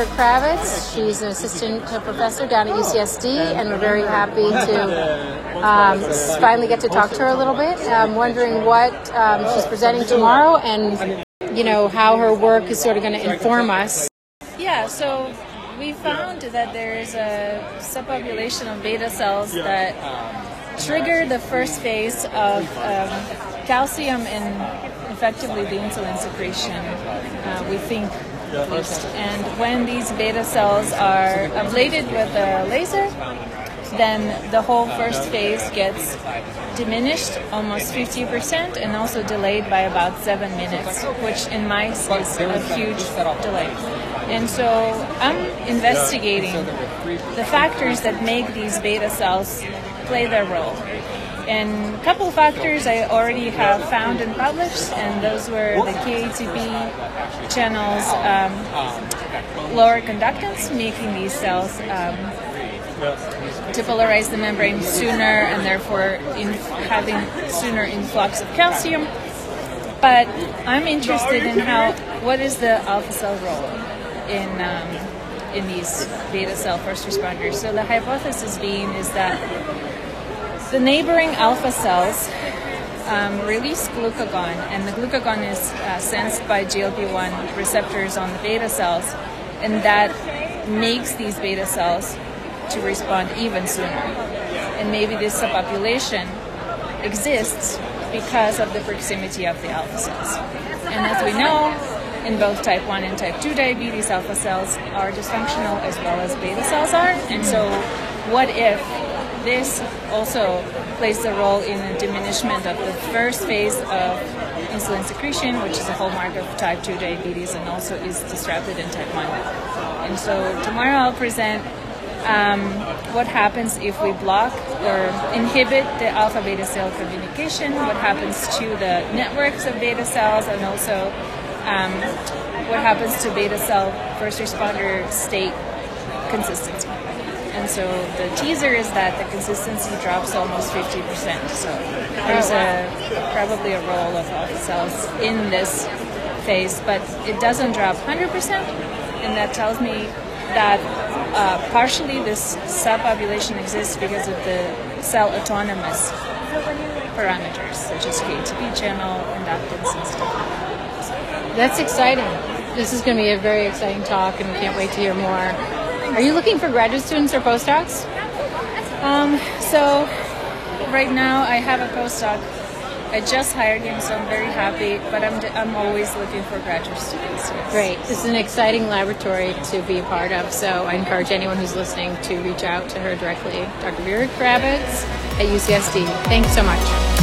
Kravets. She's an assistant professor down at UCSD, and we're very happy to um, finally get to talk to her a little bit. I'm wondering what um, she's presenting tomorrow and, you know, how her work is sort of going to inform us. Yeah, so we found that there is a subpopulation of beta cells that trigger the first phase of um, calcium and effectively the insulin secretion, uh, we think And when these beta cells are ablated with a laser, then the whole first phase gets diminished almost 50% and also delayed by about seven minutes, which in mice is a huge delay. And so I'm investigating the factors that make these beta cells play their role. And a couple factors I already have found and published, and those were the KATP channels um, lower conductance, making these cells um, to polarize the membrane sooner and therefore in having sooner influx of calcium. But I'm interested in how what is the alpha cell role in um, in these beta cell first responders. So the hypothesis being is that the neighboring alpha cells um, release glucagon, and the glucagon is uh, sensed by GLP-1 receptors on the beta cells, and that makes these beta cells to respond even sooner. And maybe this subpopulation exists because of the proximity of the alpha cells. And as we know, in both type 1 and type 2 diabetes, alpha cells are dysfunctional as well as beta cells are. And so, what if this also plays a role in the diminishment of the first phase of insulin secretion, which is a hallmark of type 2 diabetes and also is disrupted in type 1. And so tomorrow I'll present um, what happens if we block or inhibit the alpha beta cell communication, what happens to the networks of beta cells, and also um, what happens to beta cell first responder state consistency. And so the teaser is that the consistency drops almost 50%. So there's a probably a role of alpha cells in this phase, but it doesn't drop 100%, and that tells me that uh, partially this subpopulation exists because of the cell autonomous parameters such as KATP channel, conductance, and stuff. That's exciting. This is going to be a very exciting talk, and we can't wait to hear more. Are you looking for graduate students or postdocs? Um, so right now I have a postdoc. I just hired him, so I'm very happy. But I'm I'm always looking for graduate students. Yes. Great. This is an exciting laboratory to be a part of. So I encourage anyone who's listening to reach out to her directly. Dr. Vira Kravets at UCSD. Thanks so much.